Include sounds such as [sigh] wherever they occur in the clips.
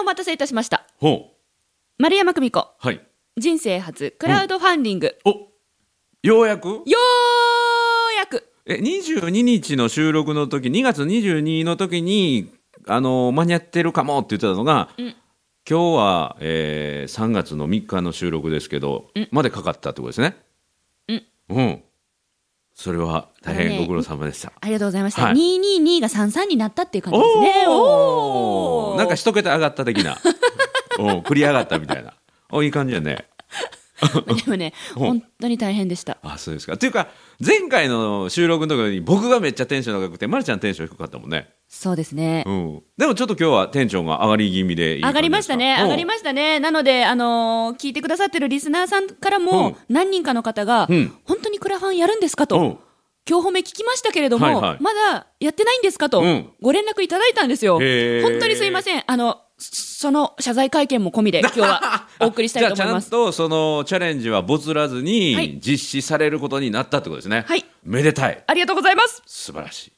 お待たせいたしました。ほう。丸山久美子、はい。人生初、クラウドファンディング。おようやく？よーやく。え、22日の収録の時、2月22の時に、あの、間に合ってるかもって言ってたのが、うん今日は、えー3月の3日の収録ですけど、うんまでかかったってことですね。うん。うん。それは大変ご苦労様でした。ありがとうございました。はい222が33になったっていう感じですね。おーおなんか一桁上がった的な。[laughs] お繰り上がったみたいな。おいい感じやね。[laughs] でもね、お本当に大変でした。あ、そうですか。っていうか、前回の収録の時に僕がめっちゃテンション高くて、まるちゃんテンション低かったもんね。そうですね。うん。でもちょっと今日はテンションが上がり気味で上がりましたね、上がりまましたね、なので、あのー聞いてくださってるリスナーさんからうんも、何人かの方が、うん本当にクラファンやるんですかと、うん今日褒め聞きましたけれども、はいはいまだやってないんですかと、うんご連絡いただいたんですよ、本当にすいません、あのそその謝罪会見も込みで、[laughs] 今日はお送りしたいと思います。じゃあちゃんとそのチャレンジはボツらずはいに実施されることになったってことですね。はい、めでたい。ありがとうございます。素晴らしい。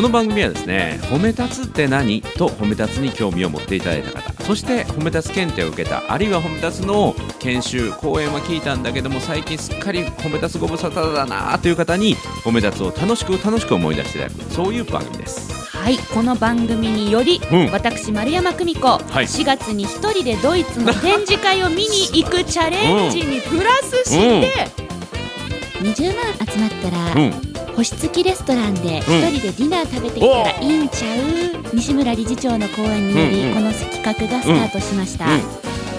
この番組はですね、褒め立つって何？と褒め立つに興味を持っていただいた方、そして褒め立つ検定を受けた、あるいは褒め立つの研修、講演は聞いたんだけども、最近すっかり褒め立つご無沙汰だなという方に、褒め立つを楽しく楽しく思い出していただく、そういう番組です。はいこの番組により、うん私丸山久美子、い4月に一人でドイツの展示会を見に行くチャレンジにプラスして、[laughs] 20万集まったら、うん。星付きレストランで一うん。人でディナー食べてきたらいいんちゃう？西村理事長の講演により、うんうん。この企画がスタートしました、うん。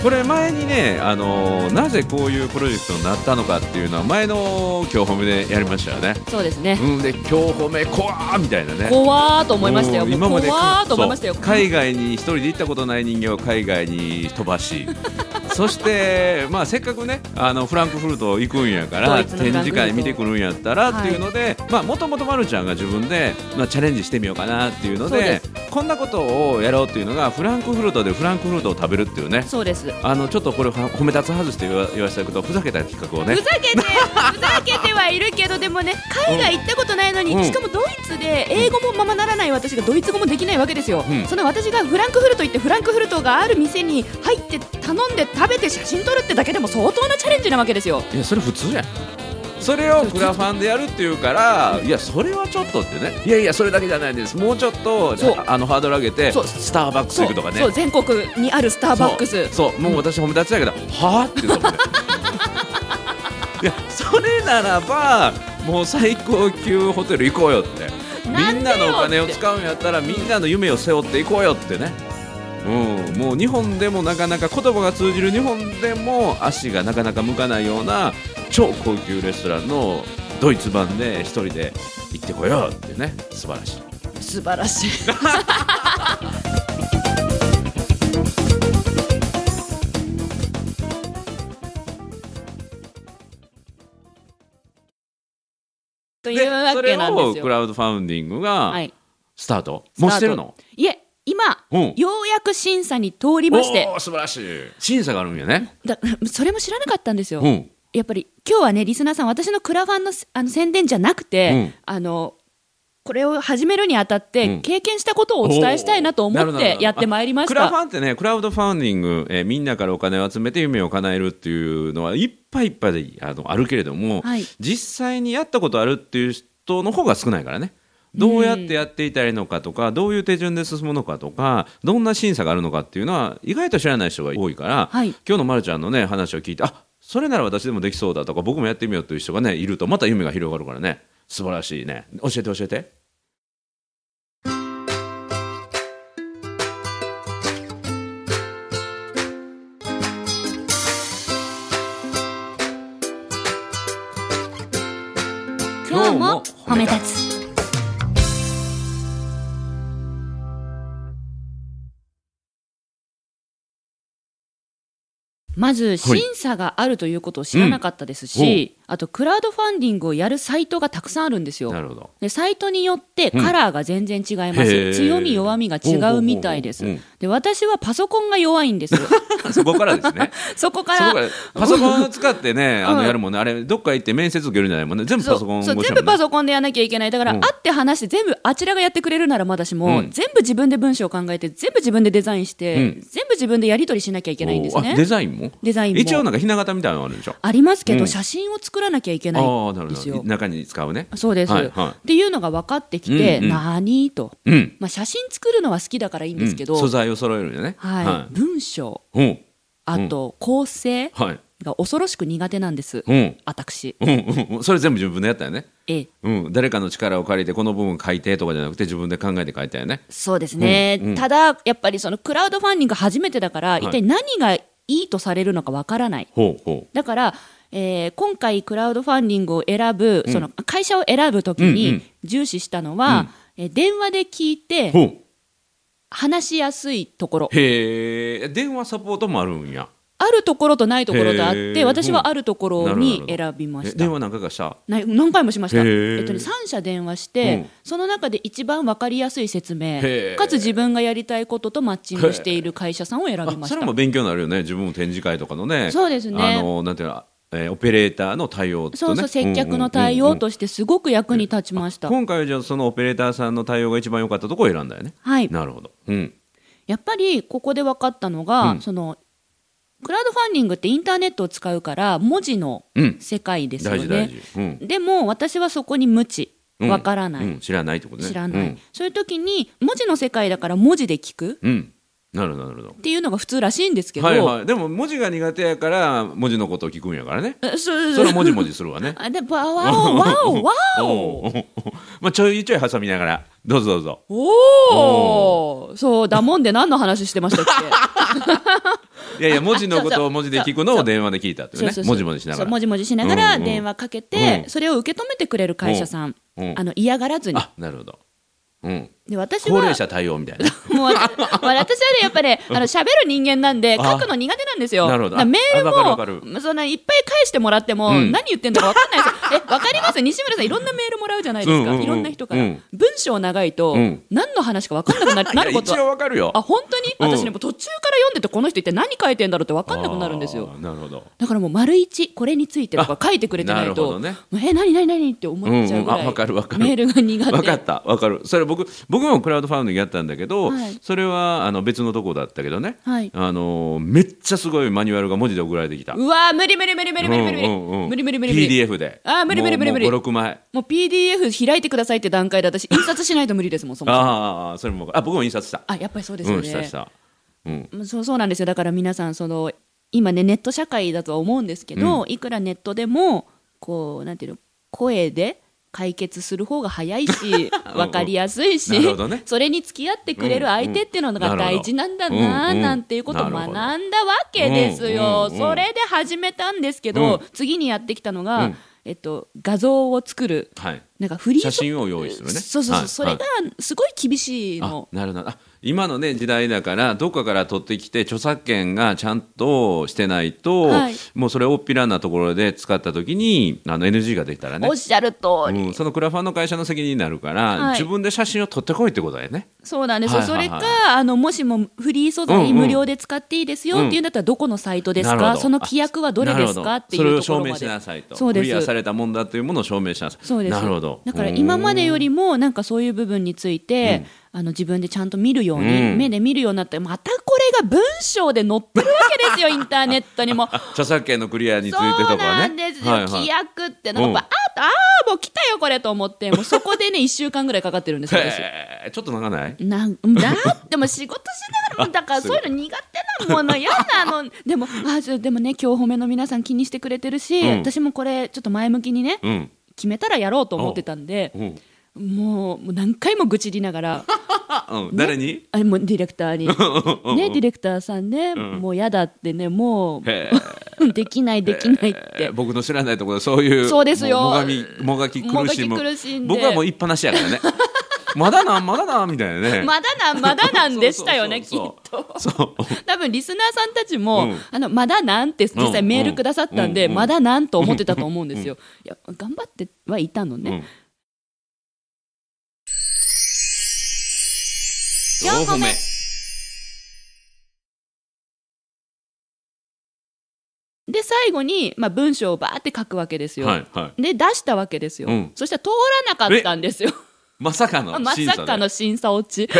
これ前にね、あのーなぜこういうプロジェクトになったのかっていうのは前の今日褒めでやりましたよね。そうですね、うん、で今日褒め怖ーみたいなね。怖ーと思いましたよ。今まで怖ーと思いましたよ。海外に一人で行ったことない人間を海外に飛ばしそして、まあ、せっかくねあのフランクフルト行くんやから展示会見てくるんやったらはいっていうのでもともとまるちゃんが自分で、まあ、チャレンジしてみようかなっていうのでこんなことをやろうっていうのがフランクフルトでフランクフルトを食べるっていうね。そうです。あのちょっとこれは褒め立つ外して言わ言わせていくとふざけた企画をね。ふざけてふざけてはいるけどでもね海外行ったことないのに、うん。しかもドイツで英語もままならない私がドイツ語もできないわけですよ、うん。その私がフランクフルト行ってフランクフルトがある店に入って頼んで食べて写真撮るってだけでも相当なチャレンジなわけですよ。いやそれ普通やんそれをクラファンでやるっていうからいやそれはちょっとってね。いやいやそれだけじゃないです。もうちょっとあのハードル上げてそう。スターバックス行くとかね。全国にあるスターバックス。そう。もう私褒め立つやけど、はあって言ったもんね。[laughs] いやそれならばもう最高級ホテル行こうよって。みんなのお金を使うんやったらみんなの夢を背負っていこうよってね。うん、もう日本でもなかなか言葉が通じる日本でも足がなかなか向かないような超高級レストランのドイツ版で一人で行ってこようってね。素晴らしい。素晴らしい。[laughs] とでいうわけなんですよ。をクラウドファウンディングがはい、スタート、スタートもうしてるの？いえ今、うん。ようやく審査に通りまして。素晴らしい。審査があるんやね。だそれも知らなかったんですよ。うんやっぱり今日はねリスナーさん私のクラファンのあの宣伝じゃなくて、うん。あのこれを始めるにあたって、うん。経験したことをお伝えしたいなと思ってやってまいりましクラフた。ァンってねクラウドファウンディング、えーみんなからお金を集めて夢を叶えるっていうのはいっぱいいっぱいであのあるけれども、はい。実際にやったことあるっていう人の方が少ないからね。どうやってやっていたらいいのかとか、どういう手順で進むのかとかどんな審査があるのかっていうのは意外と知らない人が多いから、はい。今日のまるちゃんのね話を聞いてあそれなら私でもできそうだとか僕もやってみようという人がねいるとまた夢が広がるからね。素晴らしいね。教えて教えて。まず審査があるということを知らなかったですし、あとクラウドファンディングをやるサイトがたくさんあるんですよ。でサイトによってカラーが全然違います、へー。強み弱みが違うみたいです。で私はパソコンが弱いんです。[laughs] そこからですね。[laughs] そこから。パソコンを使ってね、あ [laughs] うん。のやるもんね、あれ、どっか行って面接受けるんじゃないもんね、全部パソコンそうそう全部パソコンでやらなきゃいけない。だから、うん。会って話して全部あちらがやってくれるならまだしも、うん。全部自分で文章を考えて全部自分でデザインして、うん。全部自分でやり取りしなきゃいけないんですねデザインも？デザインも一応なんかひな形みたいなのあるでしょ。ありますけど、うん写真を作らなきゃいけあないあ、なるほですよど。中に使うね。そうです、はいはっていうのが分かってきて、うんうん何と、うん。まあ、写真作るのは好きだからいいんですけど、うん素材を揃えるんよね。はい文章い。うん。あと構成はい。が恐ろしく苦手なんです、うん。私うんうんうん。それ全部自分でやったよね。ええうん。誰かの力を借りて、この部分書いてとかじゃなくて、自分で考えて書いたよね。そうですね、うんうんただやっぱりそのクラウドファンディング初めてだから、い一体何がいいとされるのかわからないほうほだから、えー今回クラウドファンディングを選ぶ、その会社を選ぶときうんうにん重視したのは、えー電話で聞いうて。話しやすいところへえ。電話サポートもあるんや。あるところとないところとあって私はあるところに選びました。え電話何回かした？な何回もしました、えっとね、3社電話して、うん。その中で一番分かりやすい説明かつ自分がやりたいこととマッチングしている会社さんを選びあました。それも勉強になるよね。自分も展示会とかのね。そうですね。あのなんていうの、えーオペレーターの対応とね。そうそう接客の対応としてすごく役に立ちました、今回はじゃあそのオペレーターさんの対応が一番良かったところを選んだよねはいなるほどうん。やっぱりここで分かったのが、うんそのクラウドファンディングってインターネットを使うから文字のうん。世界ですよね。事、うん。でも私はそこに無知うんわからない、うん。知らないってことね。知らない、うん。そういう時に文字の世界だから文字で聞く。うん。なるほどなるほど。っていうのが普通らしいんですけど、はいはい。でも文字が苦手やから文字のことを聞くんやからね。えそうそれは文字文字するわね。[laughs] あでわわおわおわお [laughs] まあちょいちょい挟みながら。どうぞどうぞ。おおそうだもんで何の話してましたっけ？[laughs] いやいや文字のことを文字で聞くのを電話で聞いたっていうね文字文字しながら。文字文字しながらうんうん。電話かけて、うん。それを受け止めてくれる会社さん、うん。うん。あの嫌がらずに。あなるほど。うんで私は高齢者対応みたいな。[laughs] もう、まあ、私はね、やっぱり、ね、あの、喋る人間なんで、あ書くの苦手なんですよ。なるほど。メールも、そんないっぱい返してもらっても、うん。何言ってんだか分かんないですよ。え、わかります？西村さん、いろんなメールもらうじゃないですか。うんうんうん。いろんな人から。うん。文章長いと、うん。何の話か分かんなくなるなること。一応は。わかるよ。あ、本当に？うん。私ね、もう途中から読んでて、この人一体何書いてんだろうって分かんなくなるんですよ。なるほど。だからもう、丸一、これについてとか書いてくれてないと、ね。え、何何何って思っちゃうぐらい、うんうん。あわかるわかる。メールが苦手。分かった分かる。それ僕僕もクラウドファンディングやったんだけど、はい。それはあの別のとこだったけどね、はい。あのめっちゃすごいマニュアルが文字で送られてきた。うわー無理無理無理無理無理無理無理。無理無理無理。無理 PDF で。あー無理無理無理無理。もうもう56枚もう PDF 開いてくださいって段階で私印刷しないと無理ですもんそもそも。[laughs] ああそれもあ僕も印刷した。あやっぱりそうですようんね、したした。うん。うんそうそうなんですよ。だから皆さんその今ねネット社会だとは思うんですけど、いくらネットでもこうなんていうの声で解決する方が早いし [laughs] 分かりやすいし、それに付き合ってくれる相手っていうのが大事なんだななんていうことを学んだわけですよ、それで始めたんですけど、うん。次にやってきたのが、うん。えっと、画像を作る。はいなんかフリー写真を用意するね。そうそうそう、はいそれがすごい厳しいあの。なるほど。あ今のね時代だからどっかから取ってきて著作権がちゃんとしてないと、はい。もうそれ大っぴらなところで使った時にあの NG ができたらね。おっしゃる通り、うん、そのクラファンの会社の責任になるから、はい。自分で写真を撮ってこいってことだよね。そうなんですよ、はいはいはい。それかあのもしもフリー素材うんうん。無料で使っていいですよっていうんだったらどこのサイトですか、なるほど。その規約はどれですか？あっていうところそれを証明までしなさいと。そうです。クリアされたもんだというものを証明しなさい。そうです。なるほどだから今までよりもなんかそういう部分について、あの自分でちゃんと見るように、うん。目で見るようになってまたこれが文章で載ってるわけですよ [laughs] インターネットにも。著作権のクリアについてそうとかね。なんですよ、はいはい。規約ってなん。かうんああもう来たよこれと思ってもうそこでね [laughs] 1週間ぐらいかかってるんですよ私。ちょっと長ない？なんだっても仕事しながらだからそういうの苦手なもの嫌なの。[laughs] でもあそうでもね今日褒めの皆さん気にしてくれてるし、うん。私もこれちょっと前向きにねうん決めたらやろうと思ってたんでう。んもうもう何回も愚痴りながらあ [laughs] うん。誰に？あもうディレクターに。[laughs] ねディレクターさんね、ん。もう嫌だってねもへう [laughs] できないできないっー。て。僕の知らないところでそういうそうですよ。ももがみもがき苦しむ。もがき苦しんで。僕はもう言いっぱなしやからねまだなんまだなんみたいなね。まだなんまだなんでしたよね [laughs] きっと。そう。多分リスナーさんたちも、うん。あのまだなんって実際メールくださったんで、うん。うんまだなんと思ってたと思うんですよ、いや頑張ってはいたのね、うん、4個目。で最後に、まあ、文章をバーって書くわけですよ、はいはい。で出したわけですよ、うん。そしたら通らなかったんですよまさかのま審査で。さかの審査落ち。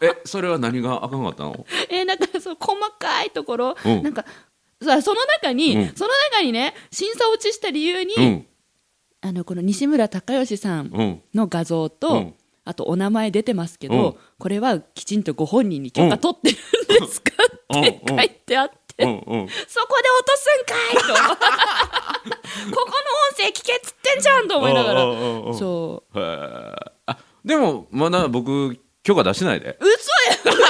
えそれは何があかんかったの？[laughs] えーなんかその細かいところ、うん。なんかさその中に、うん。その中にね審査落ちした理由に、うん。あのこの西村孝義さんうん。の画像と、うん。あとお名前出てますけど、うん。これはきちんとご本人に許可取ってるんですか、うん。って書いてあって、うん。うん。そこで落とすんかいと。[laughs] ここの音声聞けっつってんじゃんと思いながら。うんうんでもまだ僕許可出してないで。う嘘や嘘で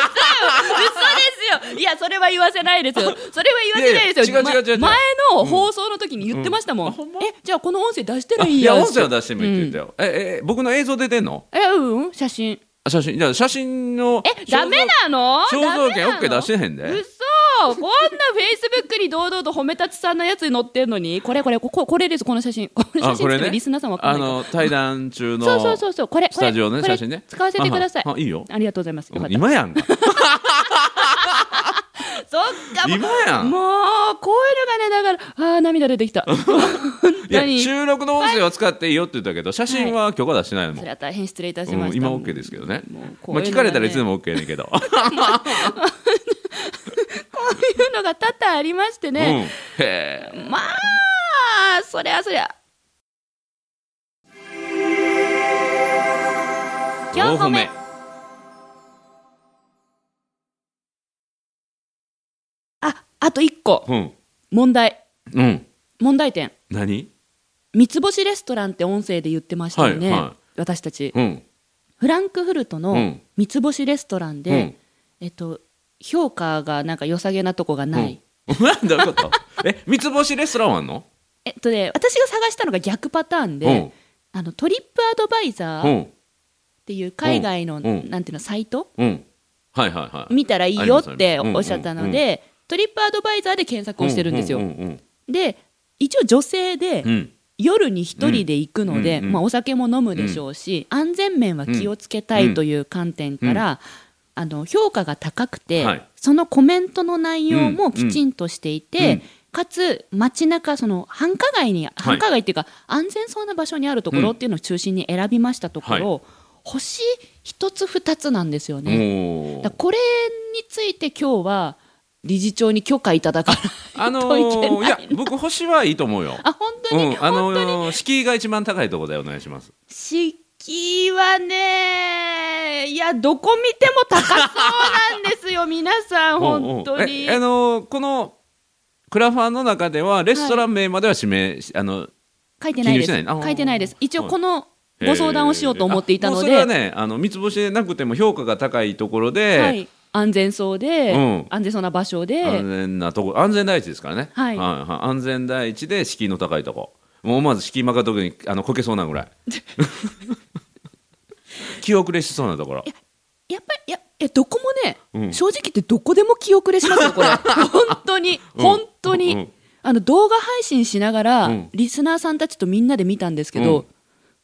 すよ。いやそれは言わせないですよ。[laughs] それは言わせないですよ。違う違う違う。前の放送の時に言ってましたもん、うん。あほんまえじゃあこの音声出したらいいいや音声は出してもいいって言ったよ、ええ僕の映像出てんの？えうんうん写真。あ写真。じゃあ写真のえダメなの？肖像権 OK 出してへんで。嘘こんなフェイスブックに堂々と褒めたつさんのやつに載ってんのに？これこれこここれです。この写真。この写真ってあこれねリスナーさんわかんあないからの対談中のそうそうそうそう。これスタジオのね写真ね。使わせてください。ああいいよ。ありがとうございます。今やんか。そっか。今やん。もうこういうのがねだからあー涙出てきた。本いや収録の音声は使っていいよって言ったけど写真は許可出してないも。ん、それは大変失礼いたしました、うん今 OK ですけどね。もうこうまあ、聞かれたらいつでも OK ねんけど、いうのが多々ありましてうん、ね、へえ。まあそりゃそりゃ4個目ああと1個。うん。問題。うん。問題点。何？三つ星レストランって音声で言ってましたよね、はいは私たち。うん。フランクフルトのうん。三つ星レストランで、うん。えっと評価がなんか良さげなとこがない、うん、[laughs] どういうこと？え三つ星レストランはあんの？えっとね私が探したのが逆パターンで、うん。あのトリップアドバイザーっうん。ていう海外の、うん。なんていうのサイト？うん。はいはいはい。見たらいいよっておっしゃったので、トリップアドバイザーで検索をしてるんですよ、うんうんで一応女性で、うん。うん夜に一人で行くので、うんうんまあ、お酒も飲むでしょうし、安全面は気をつけたいという観点から、あの評価が高くて、はい。そのコメントの内容もきちんとしていて、うん。かつ街中その繁華街に繁華街っていうか、安全そうな場所にあるところっていうのを中心に選びましたところ、星一つ二つなんですよね。だこれについて今日は理事長に許可いただかないあのといけないー、いや [laughs] 僕星はいいと思うよ。あ本当に、うん。あ本当に？のー、敷居が一番高いところでお願いします。敷居はねいやどこ見ても高そうなんですよ皆さん本当うんうんに。えあのーこのクラファンの中ではレストラン名までは指名しあの書いてないです。書いてないです。一応はいこのご相談をしようと思っていたのあもうそれはで、ねあの三つ星でなくても評価が高いところで、はい、安全そうで、うん。安全そうな場所で、安全なとこ安全第一ですからね、はいはい。安全第一で敷居の高いとこもう思わず敷居まかとくにあのこけそうなぐらい。[laughs] 気遅れしそうなところ。やっぱりいやいやどこもね、うん。正直言ってどこでも気遅れしますよこれ。[laughs] 本当にうん。本当に、うん。あの動画配信しながら、うん。リスナーさんたちとみんなで見たんですけど、うん。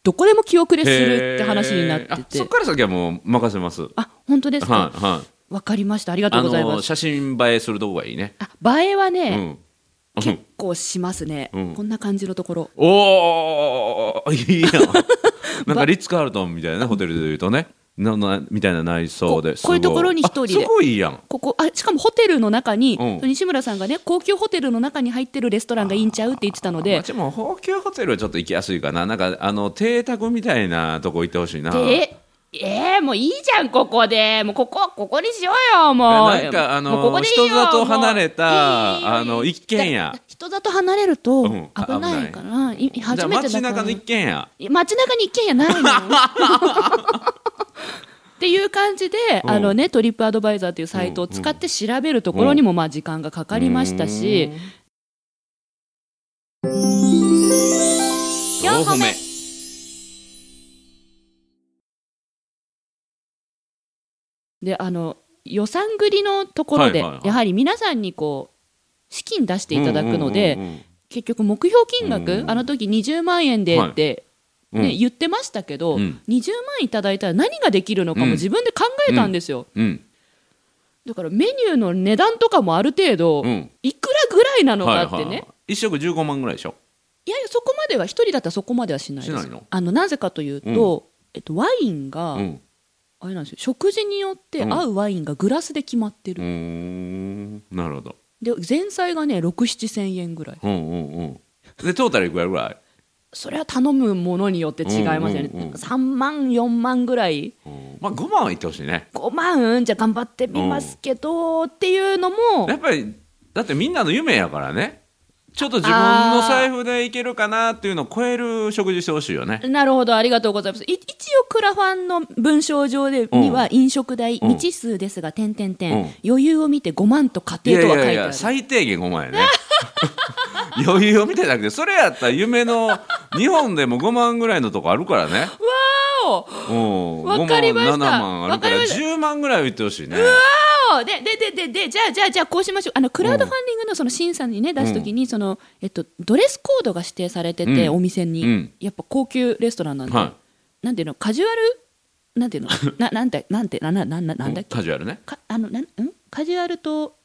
どこでも気遅れするって話になってへー。あてそっから先はもう任せます。あ本当ですか、はいはい。わかりました。ありがとうあございます。の写真映えするとこがいいね。あ映えはね、うん結構しますね、うん。こんな感じのところ。おおいいやん。[laughs] なんかリッツ・カールトンみたいなねホテルでいうとねななみたいな内装でここういうところに一人で。すごい。やん。ここあしかもホテルの中に、うん。西村さんがね高級ホテルの中に入ってるレストランがいいんちゃうって言ってたのまあででも高級ホテルはちょっと行きやすいかな。なんかあの邸宅みたいなとこ行ってほしいなでえー、もういいじゃんここで。もうここここにしようよもう。なんかあもうここ人里離れたあの一軒家。だ人里離れると危ないかな、い。じゃ初めてだから。中の一軒家。街中に一軒家ないの [laughs] っていう感じで、うん。あのね、トリップアドバイザーというサイトを使って調べるところにもまあ時間がかかりましたし、4歩目であの予算繰りのところで、はいはいはい。やはり皆さんにこう資金出していただくので、うんうんうんうん結局目標金額、うんあの時20万円でって、うん。ね言ってましたけど、うん。20万いただいたら何ができるのかもうん。自分で考えたんですよ、うん。だからメニューの値段とかもある程度、うん。いくらぐらいなのかってね、はいはい一食15万ぐらいでしょ？いやいやそこまでは一人だったらそこまではしないです。あのなぜかというと、えっと、ワインが、うんあれなんですよ。食事によってうん。合うワインがグラスで決まってる、うーん。なるほど。で前菜がね67000千円ぐらい。うんうんうん。でトータルいくらぐらい？それは頼むものによって違いますよね、うんうんうん3万4万ぐらい。うん。まあ5万はいってほしいね。5万じゃ頑張ってみますけど、っていうのも。やっぱりだってみんなの夢やからねちょっと自分の財布でいけるかなっていうのを超える食事してほしいよねなるほどありがとうございます。い一応クラファンの文章上でうん。には飲食代うん。未知数ですが点々点。うん。余裕を見て5万と家庭とは書いてある。いやいや最低限5万やね。[laughs] 余裕を見てなくてそれやったら夢の日本でも5万ぐらいのとこあるからね。わお。うん。わかりました。5万7万あるからわかりました。10万ぐらいは言ってほしいねでででででじゃあじゃあじゃあこうしましょうあのクラウドファンディングのその審査にね出すときにその、えっと、ドレスコードが指定されてて、お店に、やっぱ高級レストランなんで、なんていうのカジュアルなんていうのななんてなんてなななななんだっけカジュアルねあのなんんカジュアルと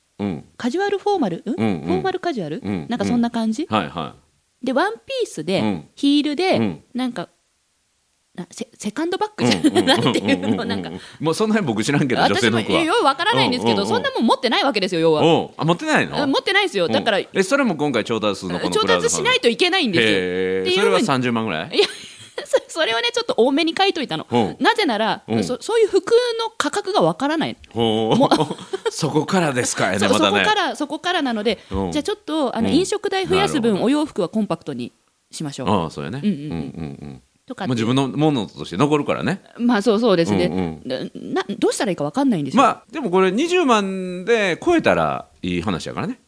カジュアルフォーマル、んうんフォーマルカジュアル、なんかそんな感じ、はいはでワンピースで、ヒールで、なんかセセカンドバッグいじゃん、なんていうのなんか。もうそんな辺僕知らんけど女性私もの服はようわからないんですけど、うんうんうんそんなもん持ってないわけですよ要は。あ持ってないの？あ持ってないですよ。だから、うんえそれも今回調達のこの調達しないといけないんですよ。それはっていうふうに。30万ぐらい？いやそそれをねちょっと多めに書いといたの、うん。なぜなら、うん。そそういう服の価格がわからない、[laughs] そこからですかいねそそこからそこからなので、うん。じゃあちょっとあの、うん。飲食代増やす分お洋服はコンパクトにしましょう。ああそうやね。うんうん。うんうんうんとかまあ自分のものとして残るからね。まあそうそうですね、うんななどうしたらいいかわかんないんですよ、まあでもこれ20万で超えたらいい話やからね。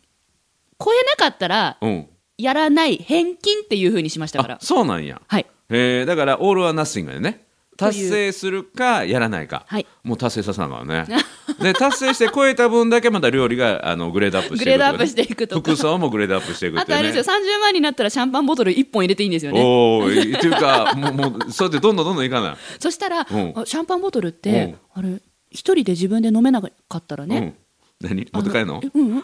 超えなかったらうん。やらない返金っていうふうにしましたから。あそうなんや。はい。えーだからオールはナッシングでね達成するかやらないか、はい。もう達成させなあかんね。で達成して超えた分だけまた料理があのグレードアップしていくグレードアップしていくとか。服装もグレードアップしていくってね。あとあれですよ30万になったらシャンパンボトル1本入れていいんですよね。おおっていうかもうもうそうやってどんどんどんどんいかない。そしたら、うん。あシャンパンボトルって、あれ一人で自分で飲めなかったらね、うん、何？持って帰るの？うん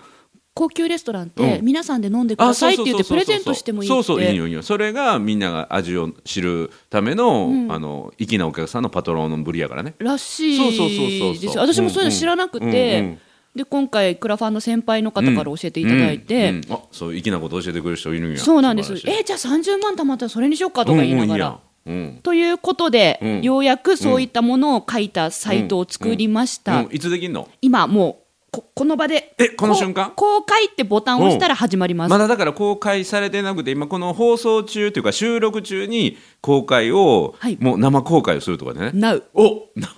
高級レストランって、うん。皆さんで飲んでくださいって言ってプレゼントしてもいいって。そうそういいよいいよ。それがみんなが味を知るための、うん。あの粋なお客さんのパトロンのぶりやからね。らしそうそうそうそうそう。私もそういうの知らなくて、うんうんで今回クラファンの先輩の方から教えていただいて、うん。うん。あそう粋なこと教えてくれる人いるんや。そうなんです。えじゃあ30万貯まったらそれにしようかとか言いながら。うん。ということで、うん。ようやくそういったものを書いたサイトを作りました、うんうん。いつできんの？今もうここの場でえこの瞬間？公開ってボタンを押したら始まります、まだだから公開されてなくて今この放送中というか収録中に公開を、はい。もう生公開をするとかでね。Now おな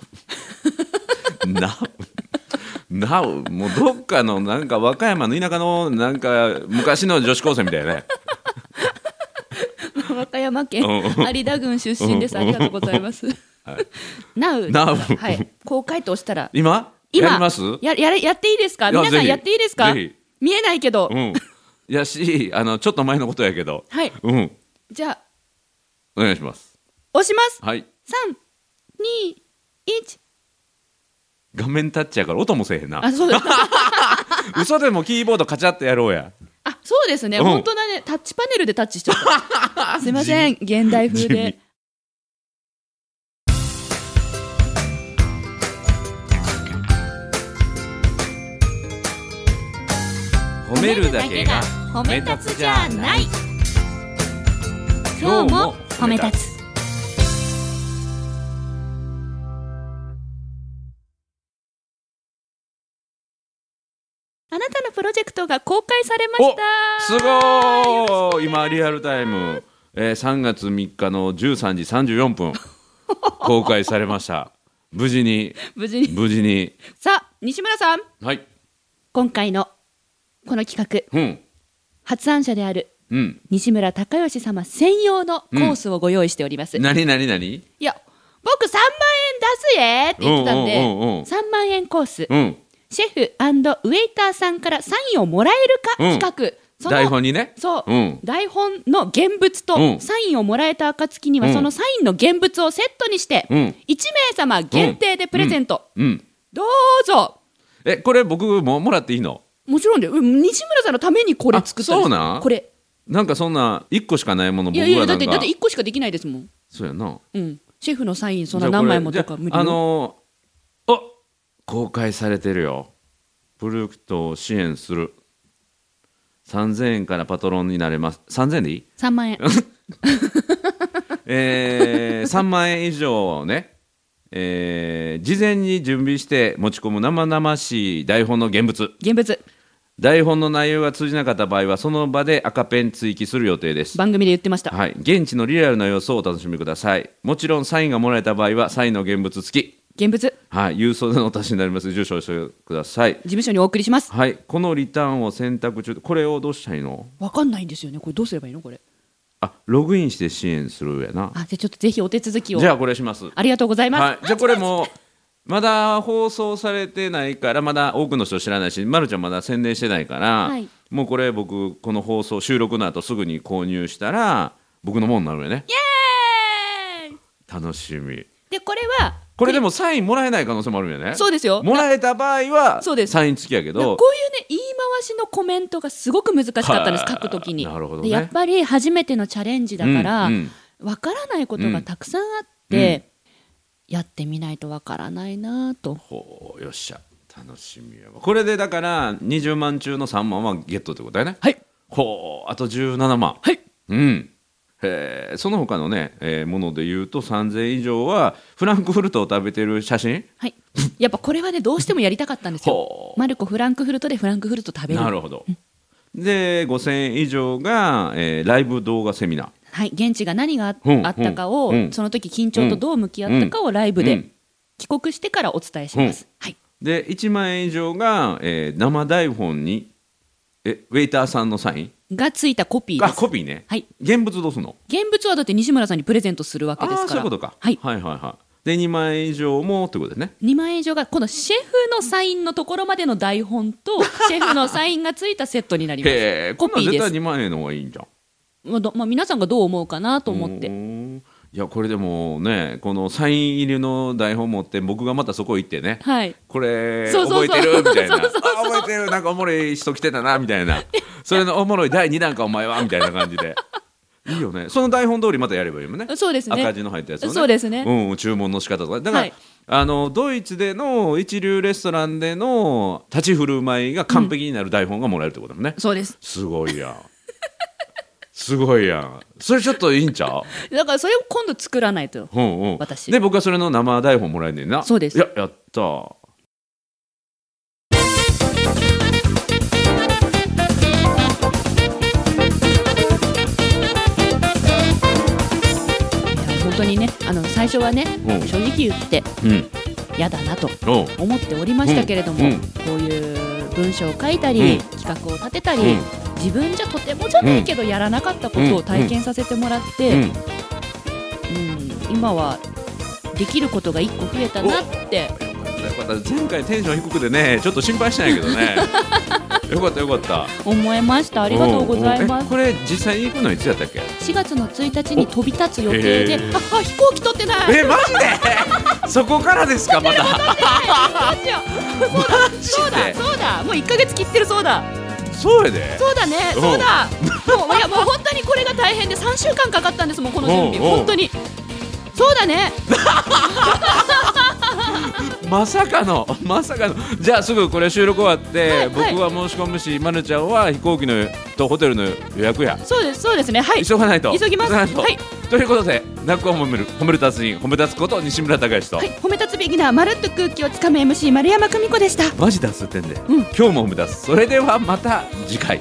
[laughs] なもうどっかのなんか和歌山の田舎のなんか昔の女子高生みたいなね。[laughs] 和歌山県うん。有田郡出身です。ありがとうございます。Now、Now はい、公開と押したら、今？今やります？ややれやっていいですか？皆さんやっていいですか？ぜ見えないけど、うん。やしあのちょっと前のことやけど。はい。うん。じゃあ、お願いします。押します。はい。3、2、1。画面タッチやから音もせえへんな。あ、そうです。[laughs] 嘘でもキーボードカチャってやろうや。あ、そうですね。うん。本当だね。タッチパネルでタッチしちゃった。すいません。現代風地で褒めるだけが褒め立つじゃない。今日も褒め立つ。あなたのプロジェクトが公開されました。すごー。い今リアルタイム、えー、3月3日の13時34分。[laughs] 公開されました。無事に。無事に。無事に。さあ、西村さん。はい。今回のこの企画、うん。発案者であるうん。西村孝義様専用のコースをご用意しております。い何何何？や、僕3万円すえって言ってたんで、うんうんうんうん。3万円コース、うん。シェフウェイターさんからサインをもらえるかうん。企画、その台本にね。そう、うん。台本の現物とうん。サインをもらえた暁には、うん。そのサインの現物をセットにして、うん。1名様限定でプレゼント、うん。どうぞ。えこれ僕ももらっていいの？もちろんでうん西村さんのためにこれ作ったんです。あそうな？んこれ。なんかそんな1個しかないもの僕いやいやだってだって1個しかできないですもん、そうやな。うん、シェフのサインそんな何枚もとか無理よじゃああのーあ公開されてるよ。プロジェクトを支援する。3000円からパトロンになれます。3000円でいい？3万円。[laughs] えー、3万円以上ね、えー事前に準備して持ち込む生々しい台本の現物。現物。台本の内容が通じなかった場合はその場で赤ペン追記する予定です。番組で言ってました、はい、現地のリアルな様子をお楽しみください。もちろんサインがもらえた場合はサインの現物付き。現物。事はい、郵送でのお達しになります。住所をしてください。務所にお送りします。はい、このリターンを選択中これをどうしたらいいの？わかんないんですよね。これどうすればいいの？これあログインして支援するやな。あじゃあちょっとぜひお手続きを。じゃあこれします。ありがとうございます、はい、じゃあこれもまだ放送されてないからまだ多くの人知らないし、ま、るちゃんまだ宣伝してないから、はい。もうこれ僕この放送収録の後すぐに購入したら僕のものになるよね。イエーイ！楽しみ。でこれはこれでもサインもらえない可能性もあるよね。そうですよ。もらえた場合はそうです。サイン付きやけど。こういうね言い回しのコメントがすごく難しかったんですはい書くときになるほどね。でやっぱり初めてのチャレンジだから、うんうん。わからないことがたくさんあって、やってみないとわからないなと。ほうよっしゃ。楽しみやわ。これでだから20万中の3万はゲットってことだよね。はい。ほうあと17万。はい。うんへえその他のね、えーもので言うと3000以上はフランクフルトを食べてる写真？はい。やっぱこれはねどうしてもやりたかったんですよ。マルコフランクフルトでフランクフルト食べる。なるほど。で5000円以上が、えーライブ動画セミナー。はい。現地が何があうんあったかを、うん。その時緊張とどう向き合ったかをライブでうん帰国してからお伝えします、はい。で1万円以上が、えー生台本にえウェイターさんのサイン？がついたコピーあです。コピーね、はい。現物どうすんの？現物はだって西村さんにプレゼントするわけですあから。あそういうことか、はい。はいはいはい。で2万円以上もってことですね。2万円以上がこのシェフのサインのところまでの台本と [laughs] シェフのサインがついたセットになります。へコピーです。2万円の方がいいんじゃん。まあどまあ、皆さんがどう思うかなと思っうていやこれでもねこのサイン入りの台本持って僕がまたそこ行ってね。はい。これ覚えてる？みたいな。[laughs] そうそうそう。あ覚えてるなんかおもろい人来てたなみたいな。それのおもろい第2弾かお前はみたいな感じで。いいよね。その台本通りまたやればいいもんね。そうですね。赤字の入ったやつをね。そうですね。うん、注文の仕方とか。だから、はい。あのドイツでの一流レストランでの立ち振る舞いが完璧になる台本がもらえるってことだもんね、そうです。すごいやん。すごいやん。それちょっといいんちゃう？だからそれを今度作らないと。うんうん、私。で僕はそれの生台本もらえんねんな。そうです。いややった当にねあの最初はねうん。正直言ってうん。嫌だなとおう。思っておりましたけれども、うん。うん。こういう文章を書いたり、うん。企画を立てたり、うん。自分じゃとてもじゃないけどやらなかったことを体験させてもらって、うん。うん今はできることが一個増えたなって。よかった前回テンション低くてねちょっと心配したんやけどね [laughs] よかったよかった。思いました。ありがとうございます。これ実際に行くのいつやったっけ？4月の1日に飛び立つ予定で。ああ飛行機取ってない。えマジで？[laughs] そこからですかまたそうだそうだもう1ヶ月切ってるそうだ。そうやで。そうだねう。んそうだ。もういやもう本当にこれが大変で3週間かかったんですもんこの準備。本当に。そうだね [laughs] [laughs] まさかのまさかの。じゃあすぐこれ収録終わって、はい僕は申し込むしまるちゃんは飛行機のとホテルの予約や。そうですそうですね。はい。急がないと。急ぎます。はい。ということで「泣くを褒める褒める達人褒め立つこと西村隆之と、はい、褒め立つビギナーまるっと空気をつかむ MC 丸山久美子でした。マジ出すってんで、うん。今日も褒め立つそれではまた次回